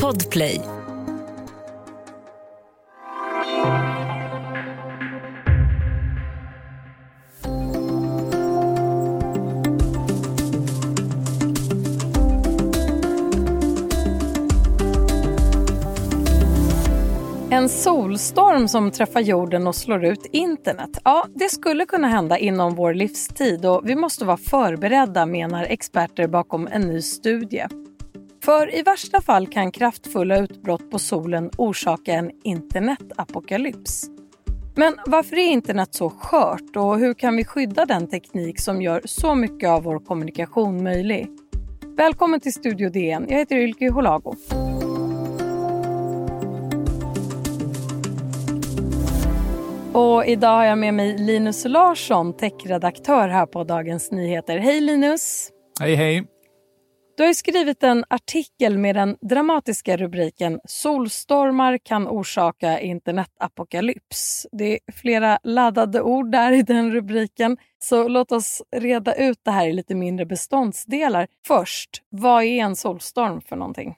Podplay. En solstorm som träffar jorden och slår ut internet. Ja, det skulle kunna hända inom vår livstid och vi måste vara förberedda menar experter bakom en ny studie. För i värsta fall kan kraftfulla utbrott på solen orsaka en internetapokalyps. Men varför är internet så skört och hur kan vi skydda den teknik som gör så mycket av vår kommunikation möjlig? Välkommen till Studio DN. Jag heter Ylke Holago. Och idag har jag med mig Linus Larsson, techredaktör här på Dagens Nyheter. Hej Linus! Hej hej! Du har skrivit en artikel med den dramatiska rubriken “Solstormar kan orsaka internetapokalyps”. Det är flera laddade ord där i den rubriken. Så låt oss reda ut det här i lite mindre beståndsdelar. Först, vad är en solstorm för någonting?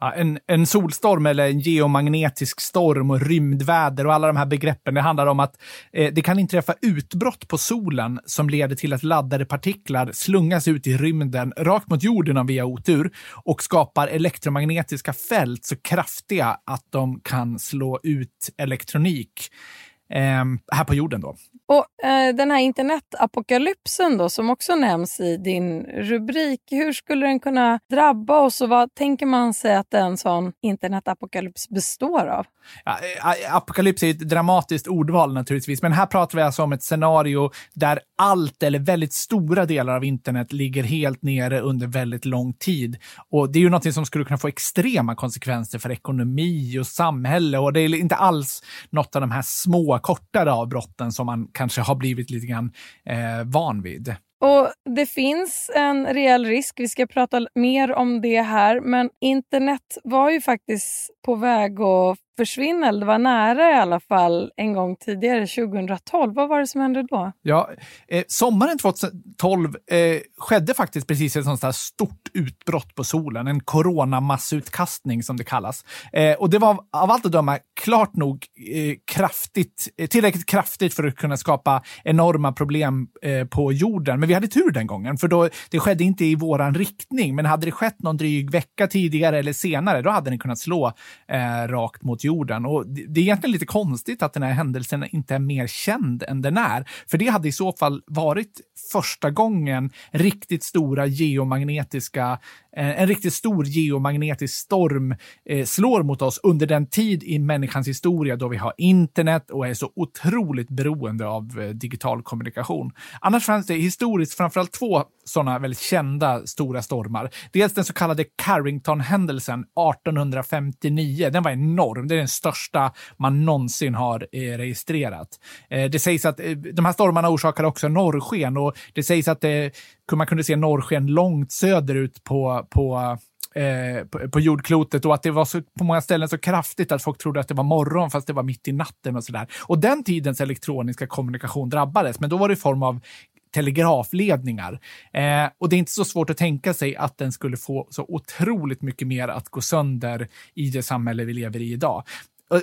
Ja, en, en solstorm eller en geomagnetisk storm och rymdväder och alla de här begreppen. Det handlar om att eh, det kan inträffa utbrott på solen som leder till att laddade partiklar slungas ut i rymden rakt mot jorden om vi har otur och skapar elektromagnetiska fält så kraftiga att de kan slå ut elektronik eh, här på jorden. Då. Och eh, Den här internetapokalypsen då, som också nämns i din rubrik, hur skulle den kunna drabba oss och vad tänker man sig att en sån internetapokalyps består av? Ja, eh, apokalyps är ett dramatiskt ordval naturligtvis, men här pratar vi alltså om ett scenario där allt eller väldigt stora delar av internet ligger helt nere under väldigt lång tid. Och Det är ju något som skulle kunna få extrema konsekvenser för ekonomi och samhälle och det är inte alls något av de här små, kortare avbrotten som man kanske har blivit lite grann eh, van vid. Och Det finns en reell risk, vi ska prata mer om det här, men internet var ju faktiskt på väg att försvinna, eller det var nära i alla fall en gång tidigare, 2012. Vad var det som hände då? Ja, eh, sommaren 2012 eh, skedde faktiskt precis ett sånt här stort utbrott på solen, en coronamassutkastning som det kallas. Eh, och det var av allt att döma klart nog eh, kraftigt, eh, tillräckligt kraftigt för att kunna skapa enorma problem eh, på jorden. Men vi hade tur den gången, för då, det skedde inte i våran riktning. Men hade det skett någon dryg vecka tidigare eller senare, då hade den kunnat slå eh, rakt mot jorden jorden Och det är egentligen lite konstigt att den här händelsen inte är mer känd än den är. För det hade i så fall varit första gången riktigt stora geomagnetiska eh, en riktigt stor geomagnetisk storm eh, slår mot oss under den tid i människans historia då vi har internet och är så otroligt beroende av eh, digital kommunikation. Annars fanns det historiskt framförallt två sådana väldigt kända stora stormar. Dels den så kallade Carrington-händelsen 1859. Den var enorm. Den den största man någonsin har eh, registrerat. Eh, det sägs att eh, de här stormarna orsakade också norrsken och det sägs att det man kunde se norrsken långt söderut på, på Eh, på, på, jordklotet och att det var så, på många ställen så kraftigt att folk trodde att det var morgon fast det var mitt i natten och sådär. Och den tidens elektroniska kommunikation drabbades, men då var det i form av telegrafledningar. Eh, och det är inte så svårt att tänka sig att den skulle få så otroligt mycket mer att gå sönder i det samhälle vi lever i idag.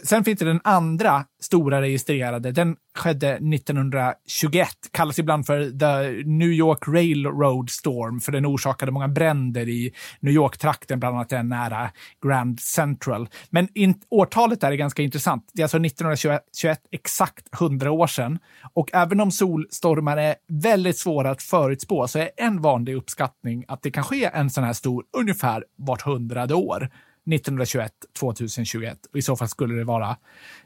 Sen finns det den andra stora registrerade. Den skedde 1921. Kallas ibland för The New York Railroad Storm, för den orsakade många bränder i New York-trakten, bland annat den nära Grand Central. Men in, årtalet där är ganska intressant. Det är alltså 1921, exakt 100 år sedan. Och även om solstormar är väldigt svåra att förutspå så är en vanlig uppskattning att det kan ske en sån här stor ungefär vart hundrade år. 1921, 2021. Och I så fall skulle det vara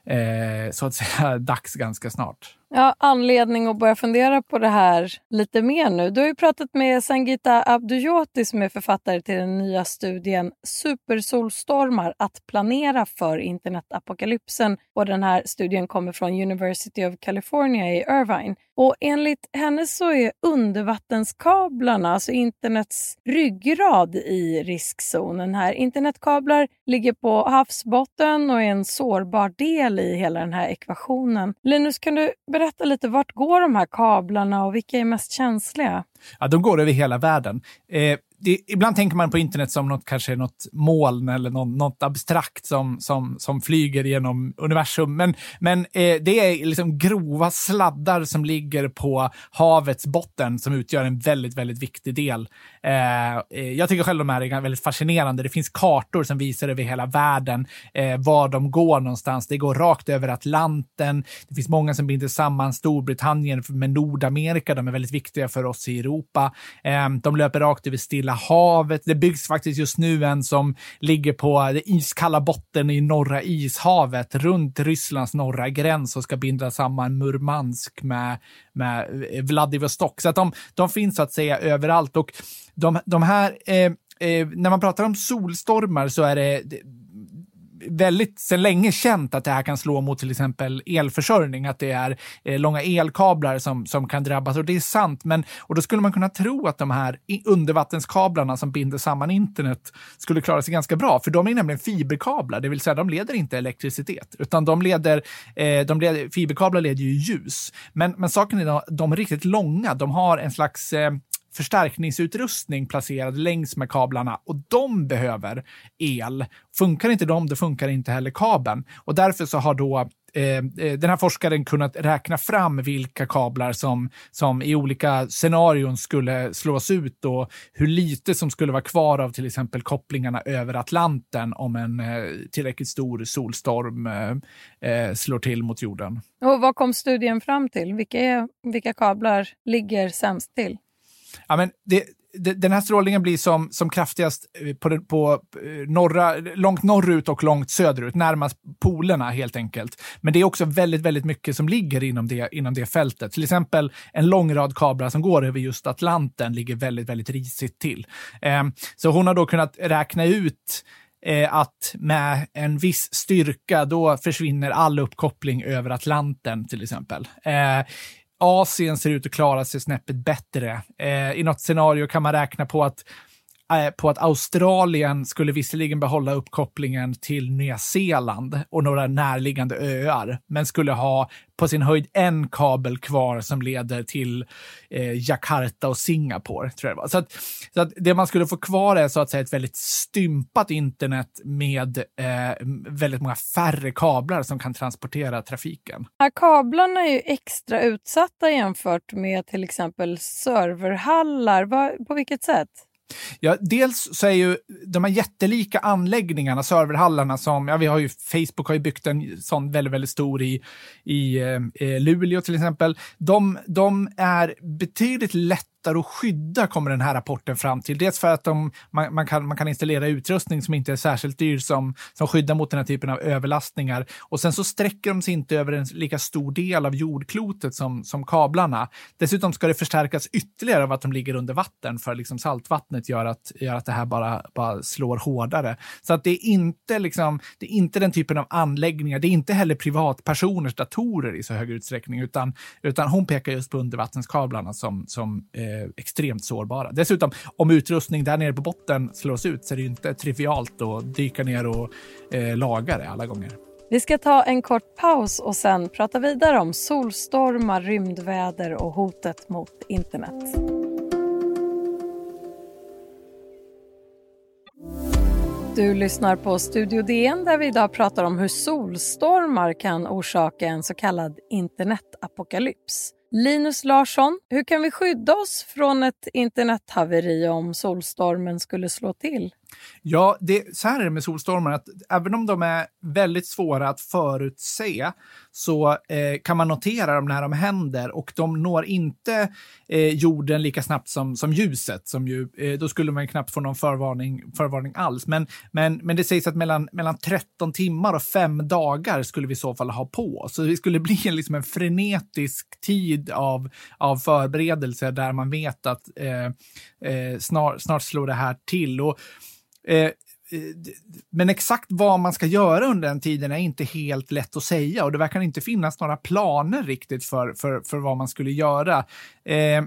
eh, så att säga dags ganska snart ja, anledning att börja fundera på det här lite mer nu. Du har ju pratat med Sangita Abdujoti som är författare till den nya studien Supersolstormar att planera för internetapokalypsen. Och den här studien kommer från University of California i Irvine. Och enligt henne så är undervattenskablarna, alltså internets ryggrad i riskzonen här. Internetkablar ligger på havsbotten och är en sårbar del i hela den här ekvationen. Linus, kan du berätta Berätta lite, vart går de här kablarna och vilka är mest känsliga? Ja, de går över hela världen. Eh, det, ibland tänker man på internet som något, kanske något moln eller något, något abstrakt som, som, som flyger genom universum. Men, men eh, det är liksom grova sladdar som ligger på havets botten som utgör en väldigt, väldigt viktig del. Eh, eh, jag tycker själv de här är väldigt fascinerande. Det finns kartor som visar över hela världen eh, var de går någonstans. Det går rakt över Atlanten. Det finns många som binder samman Storbritannien med Nordamerika. De är väldigt viktiga för oss i Europa. Eh, de löper rakt över Stilla havet. Det byggs faktiskt just nu en som ligger på den iskalla botten i norra ishavet runt Rysslands norra gräns och ska binda samman Murmansk med, med Vladivostok. Så att de, de finns så att säga överallt. Och de, de här eh, eh, när man pratar om solstormar så är det väldigt sedan länge känt att det här kan slå mot till exempel elförsörjning, att det är eh, långa elkablar som, som kan drabbas. Och det är sant, men och då skulle man kunna tro att de här undervattenskablarna som binder samman internet skulle klara sig ganska bra, för de är nämligen fiberkablar, det vill säga de leder inte elektricitet, utan de leder, eh, de leder fiberkablar leder ju ljus. Men, men saken är att de är riktigt långa, de har en slags eh, förstärkningsutrustning placerad längs med kablarna och de behöver el. Funkar inte de, då funkar inte heller kabeln. Och därför så har då eh, eh, den här forskaren kunnat räkna fram vilka kablar som, som i olika scenarion skulle slås ut och hur lite som skulle vara kvar av till exempel kopplingarna över Atlanten om en eh, tillräckligt stor solstorm eh, eh slår till mot jorden. Och vad kom studien fram till? Vilka, vilka kablar ligger sämst till? Ja, men det, det, den här strålningen blir som, som kraftigast eh, på, på eh, norra, långt norrut och långt söderut, närmast polerna helt enkelt. Men det är också väldigt, väldigt mycket som ligger inom det, inom det fältet. Till exempel en lång rad kablar som går över just Atlanten ligger väldigt, väldigt risigt till. Eh, så hon har då kunnat räkna ut eh, att med en viss styrka, då försvinner all uppkoppling över Atlanten till exempel. Eh, Asien ser ut att klara sig snäppet bättre. Eh, I något scenario kan man räkna på att Eh, på att Australien skulle visserligen behålla uppkopplingen till Nya Zeeland och några närliggande öar, men skulle ha på sin höjd en kabel kvar som leder till eh, Jakarta och Singapore. Tror jag det, var. Så, att, så att det man skulle få kvar är så att säga ett väldigt stympat internet med eh, väldigt många färre kablar som kan transportera trafiken. Här kablarna är ju extra utsatta jämfört med till exempel serverhallar. Var, på vilket sätt? Ja, dels så är ju de här jättelika anläggningarna, serverhallarna som, ja vi har ju, Facebook har ju byggt en sån väldigt, väldigt stor i, i eh, eh Luleå till exempel. De, de är betydligt lättare lättare att skydda, kommer den här rapporten fram till. Dels för att de, man, man, kan, man kan installera utrustning som inte är särskilt dyr som, som skyddar mot den här typen av överlastningar. Och sen så sträcker de sig inte över en lika stor del av jordklotet som, som kablarna. Dessutom ska det förstärkas ytterligare av att de ligger under vatten, för liksom saltvattnet gör att, gör att det här bara, bara slår hårdare. Så att det är, inte liksom, det är inte den typen av anläggningar, det är inte heller privatpersoners datorer i så hög utsträckning, utan, utan hon pekar just på undervattenskablarna som, som eh, eh, extremt sårbara. Dessutom, om utrustning där nere på botten slås ut så är det inte trivialt att dyka ner och eh, laga det alla gånger. Vi ska ta en kort paus och sen prata vidare om solstormar, rymdväder och hotet mot internet. Du lyssnar på Studio DN där vi idag pratar om hur solstormar kan orsaka en så kallad internetapokalyps. Linus Larsson, hur kan vi skydda oss från ett internethaveri om solstormen skulle slå till? Ja, det, så här är det med solstormar, att även om de är väldigt svåra att förutse så eh, kan man notera dem när de händer och de når inte eh, jorden lika snabbt som, som ljuset. Som ju, eh, då skulle man knappt få någon förvarning, förvarning alls. Men, men, men det sägs att mellan, mellan 13 timmar och fem dagar skulle vi i så fall ha på Så det skulle bli en, liksom en frenetisk tid av, av förberedelser där man vet att eh, eh, snart, snart slår det här till. Och, Eh, eh men exakt vad man ska göra under den tiden är inte helt lätt att säga och det verkar inte finnas några planer riktigt för, för, för vad man skulle göra. Eh,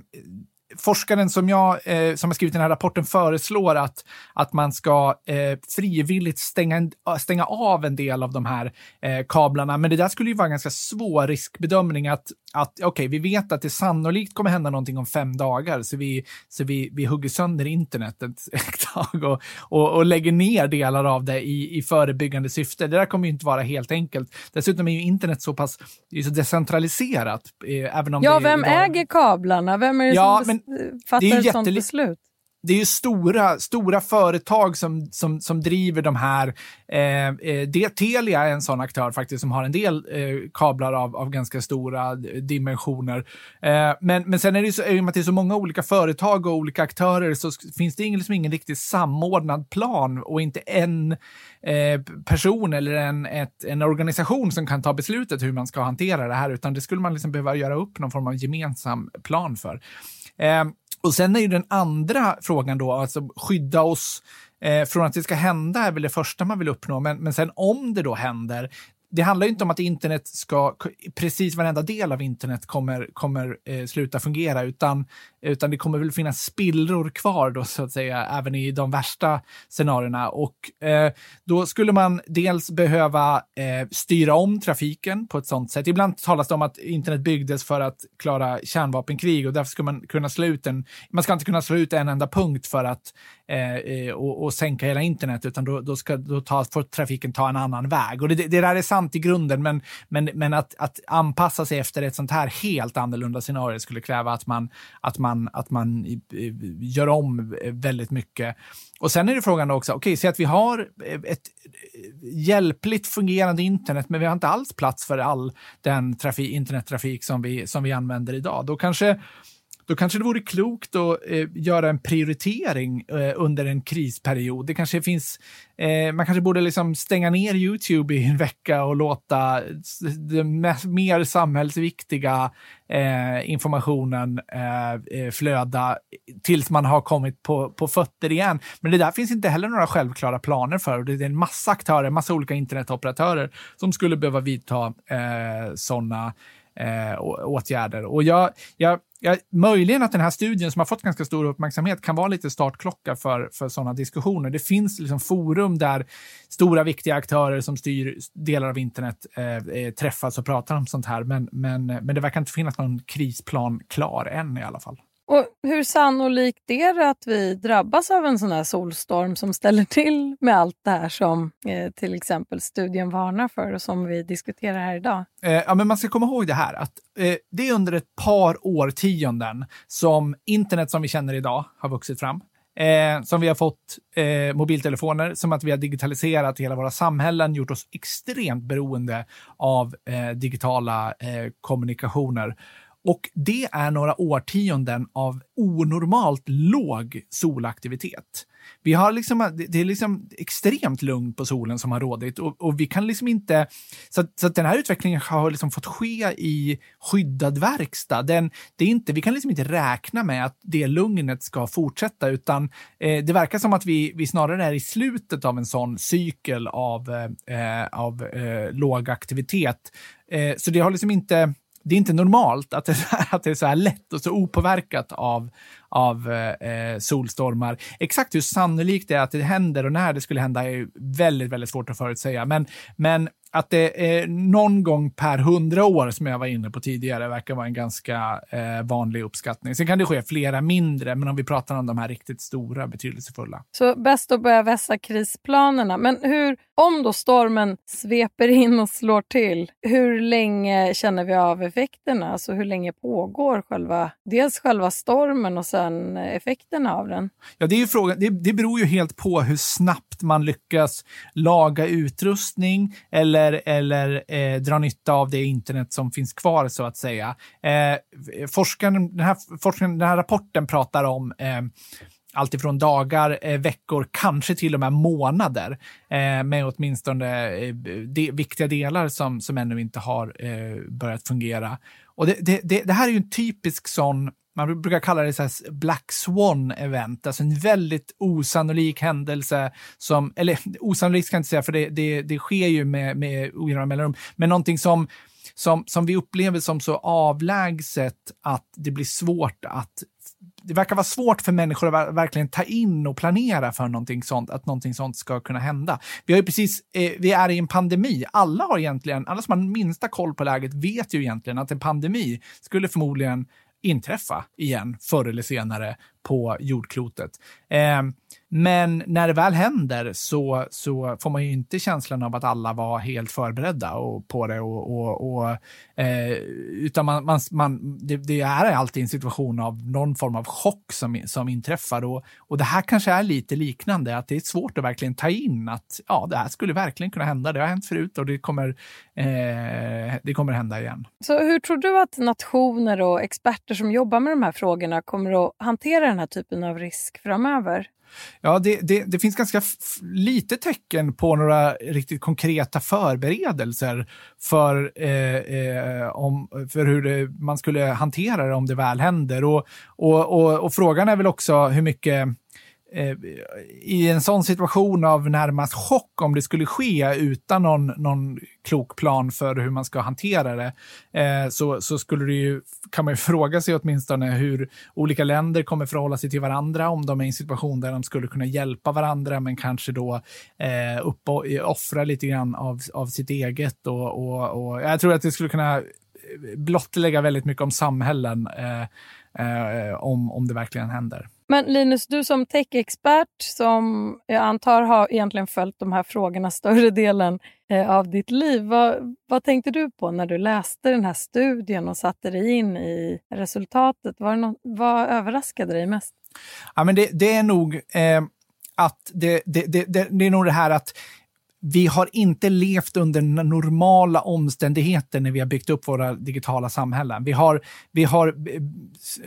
forskaren som jag eh, som har skrivit den här rapporten föreslår att, att man ska eh, frivilligt stänga, stänga av en del av de här eh, kablarna. Men det där skulle ju vara en ganska svår riskbedömning att, att okej, okay, vi vet att det sannolikt kommer hända någonting om fem dagar, så vi, så vi, vi hugger sönder internet ett, ett tag och, och, och lägger ner delar av det i, i förebyggande syfte. Det där kommer ju inte vara helt enkelt. Dessutom är ju internet så pass det är så decentraliserat. Eh, även om ja, vem äger kablarna? Vem är det ja, som fattar ett sånt beslut? det är ju stora, stora företag som, som, som driver de här. Eh, eh det, Telia är en sån aktör faktiskt som har en del eh, kablar av, av ganska stora dimensioner. Eh, men, men sen är det ju så, i och med att det är så många olika företag och olika aktörer så finns det ingen, liksom ingen riktigt samordnad plan och inte en eh, person eller en, ett, en organisation som kan ta beslutet hur man ska hantera det här, utan det skulle man liksom behöva göra upp någon form av gemensam plan för. Eh, och sen är ju den andra frågan då, alltså skydda oss eh, från att det ska hända är väl det första man vill uppnå. Men, men sen om det då händer, det handlar inte om att internet ska, precis varenda del av internet kommer, kommer eh, sluta fungera, utan, utan det kommer väl finnas spillror kvar då så att säga, även i de värsta scenarierna. Och eh, då skulle man dels behöva eh, styra om trafiken på ett sånt sätt. Ibland talas det om att internet byggdes för att klara kärnvapenkrig och därför ska man kunna slå ut en, man ska inte kunna slå ut en enda punkt för att eh, eh och, och sänka hela internet, utan då, då, ska, då ta, får trafiken ta en annan väg. Och det, det där är sant intressant i grunden, men, men, men att, att anpassa sig efter ett sånt här helt annorlunda scenario skulle kräva att man, att man, att man eh, gör om väldigt mycket. Och sen är det frågan också, okej, okay, så att vi har eh, ett eh, hjälpligt fungerande internet, men vi har inte alls plats för all den trafik, internettrafik som vi, som vi använder idag. Då kanske då kanske det vore klokt att eh, göra en prioritering eh, under en krisperiod. Det kanske finns, eh, man kanske borde liksom stänga ner Youtube i en vecka och låta den mer samhällsviktiga eh, informationen eh, eh, flöda tills man har kommit på, på fötter igen. Men det där finns inte heller några självklara planer för. Det är en massa aktörer, massa olika internetoperatörer som skulle behöva vidta eh, sådana eh, åtgärder. Och jag, jag, jag, möjligen att den här studien som har fått ganska stor uppmärksamhet kan vara lite startklocka för, för sådana diskussioner. Det finns liksom forum där stora viktiga aktörer som styr delar av internet eh, eh, träffas och pratar om sånt här. Men, men, men det verkar inte finnas någon krisplan klar än i alla fall. Och Hur sannolikt är det att vi drabbas av en sån här solstorm som ställer till med allt det här som eh, till exempel studien varnar för och som vi diskuterar här idag? Eh, ja, men man ska komma ihåg det här att eh, det är under ett par årtionden som internet som vi känner idag har vuxit fram. Eh, som vi har fått eh, mobiltelefoner, som att vi har digitaliserat hela våra samhällen, gjort oss extremt beroende av eh, digitala eh, kommunikationer. Och det är några årtionden av onormalt låg solaktivitet. Vi har liksom, det är liksom extremt lugnt på solen som har rådit och, och vi kan liksom inte... Så, att, så att den här utvecklingen har liksom fått ske i skyddad verkstad. Den, det är inte, vi kan liksom inte räkna med att det lugnet ska fortsätta utan eh, det verkar som att vi, vi snarare är i slutet av en sån cykel av, eh, av eh, låg aktivitet. Eh, så det har liksom inte det är inte normalt att det, att det är så här lätt och så opåverkat av, av eh, eh, solstormar. Exakt hur sannolikt det är att det händer och när det skulle hända är väldigt, väldigt svårt att förutsäga. Men, men att det är någon gång per hundra år, som jag var inne på tidigare, verkar vara en ganska eh, vanlig uppskattning. Sen kan det ske flera mindre, men om vi pratar om de här riktigt stora, betydelsefulla. Så bäst att börja vässa krisplanerna. Men hur, om då stormen sveper in och slår till, hur länge känner vi av effekterna? Alltså hur länge pågår själva, dels själva stormen och sen effekterna av den? Ja, det, är ju frågan, det, det beror ju helt på hur snabbt man lyckas laga utrustning eller, eller eh, dra nytta av det internet som finns kvar så att säga. Eh, forskaren, den, här, forskaren, den här rapporten pratar om eh, alltifrån dagar, eh, veckor, kanske till och med månader eh, med åtminstone eh, de, viktiga delar som, som ännu inte har eh, börjat fungera. Och det, det, det, det, här är ju en typisk sån man brukar kalla det så Black Swan-event, alltså en väldigt osannolik händelse som, eller osannolikt ska jag inte säga för det, det, det sker ju med, med ojämna mellanrum, men någonting som, som, som vi upplever som så avlägset att det blir svårt att det verkar vara svårt för människor att verkligen ta in och planera för någonting sånt, att någonting sånt ska kunna hända. Vi har ju precis, eh, vi är i en pandemi. Alla har egentligen, alla som har minsta koll på läget vet ju egentligen att en pandemi skulle förmodligen inträffa igen förr eller senare på jordklotet. Eh, men när det väl händer så, så får man ju inte känslan av att alla var helt förberedda och, på det. Och, och, och eh, utan man, man, man, det, det, är alltid en situation av någon form av chock som, som inträffar. Och, och det här kanske är lite liknande, att det är svårt att verkligen ta in att ja, det här skulle verkligen kunna hända. Det har hänt förut och det kommer, eh, det kommer hända igen. Så hur tror du att nationer och experter som jobbar med de här frågorna kommer att hantera den här typen av risk framöver? Ja, det, det, det finns ganska lite tecken på några riktigt konkreta förberedelser för, eh, eh, om, för hur det, man skulle hantera det om det väl händer. Och, och, och, och frågan är väl också hur mycket Eh, i en sån situation av närmast chock om det skulle ske utan någon, någon klok plan för hur man ska hantera det, eh, så, så skulle det ju, kan man ju fråga sig åtminstone hur olika länder kommer förhålla sig till varandra, om de är i en situation där de skulle kunna hjälpa varandra, men kanske då eh, upp och, offra lite grann av, av sitt eget. Och, och, och jag tror att det skulle kunna eh, blottlägga väldigt mycket om samhällen eh, eh, om, om det verkligen händer. Men Linus, du som tech-expert som jag antar har egentligen följt de här frågorna större delen eh, av ditt liv. Vad, vad tänkte du på när du läste den här studien och satte dig in i resultatet? Var något, vad överraskade dig mest? Ja, men det, det är nog eh, att det, det, det, det, är nog det här att vi har inte levt under normala omständigheter när vi har byggt upp våra digitala samhällen. Vi har, vi har eh,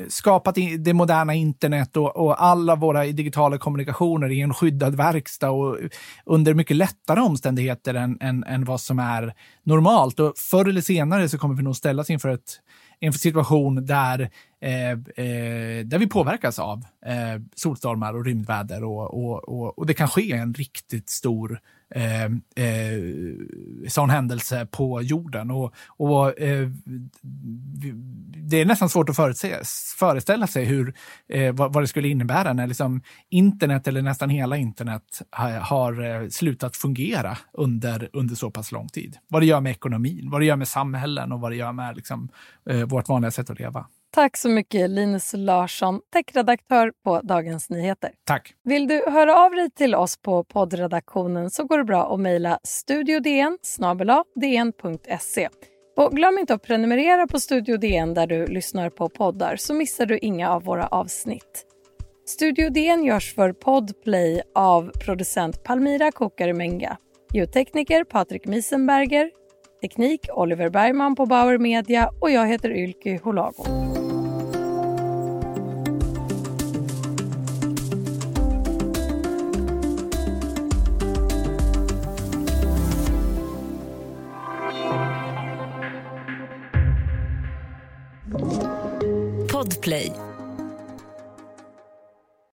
skapat det moderna internet och, och alla våra digitala kommunikationer i en skyddad verkstad och eh, under mycket lättare omständigheter än, än, än vad som är normalt. Och förr eller senare så kommer vi nog ställas inför ett en situation där, eh, eh, där vi påverkas av eh, solstormar och rymdväder och, och, och, och, det kan ske en riktigt stor eh, eh, sån händelse på jorden. Och, och eh, det är nästan svårt att förutse, föreställa sig hur, eh, vad, vad, det skulle innebära när liksom internet, eller nästan hela internet, har, har slutat fungera under, under så pass lång tid. Vad det gör med ekonomin, vad det gör med samhällen och vad det gör med liksom, eh, vårt vanliga sätt att leva. Tack så mycket Linus Larsson, techredaktör på Dagens Nyheter. Tack. Vill du höra av dig till oss på poddredaktionen så går det bra att mejla studiodn dn.se. Och glöm inte att prenumerera på Studio DN där du lyssnar på poddar så missar du inga av våra avsnitt. Studio DN görs för Podplay av producent Palmira Kokare ljudtekniker Patrik Miesenberger, teknik Oliver Bergman på Bauer Media och jag heter Ylke Holago. Dig.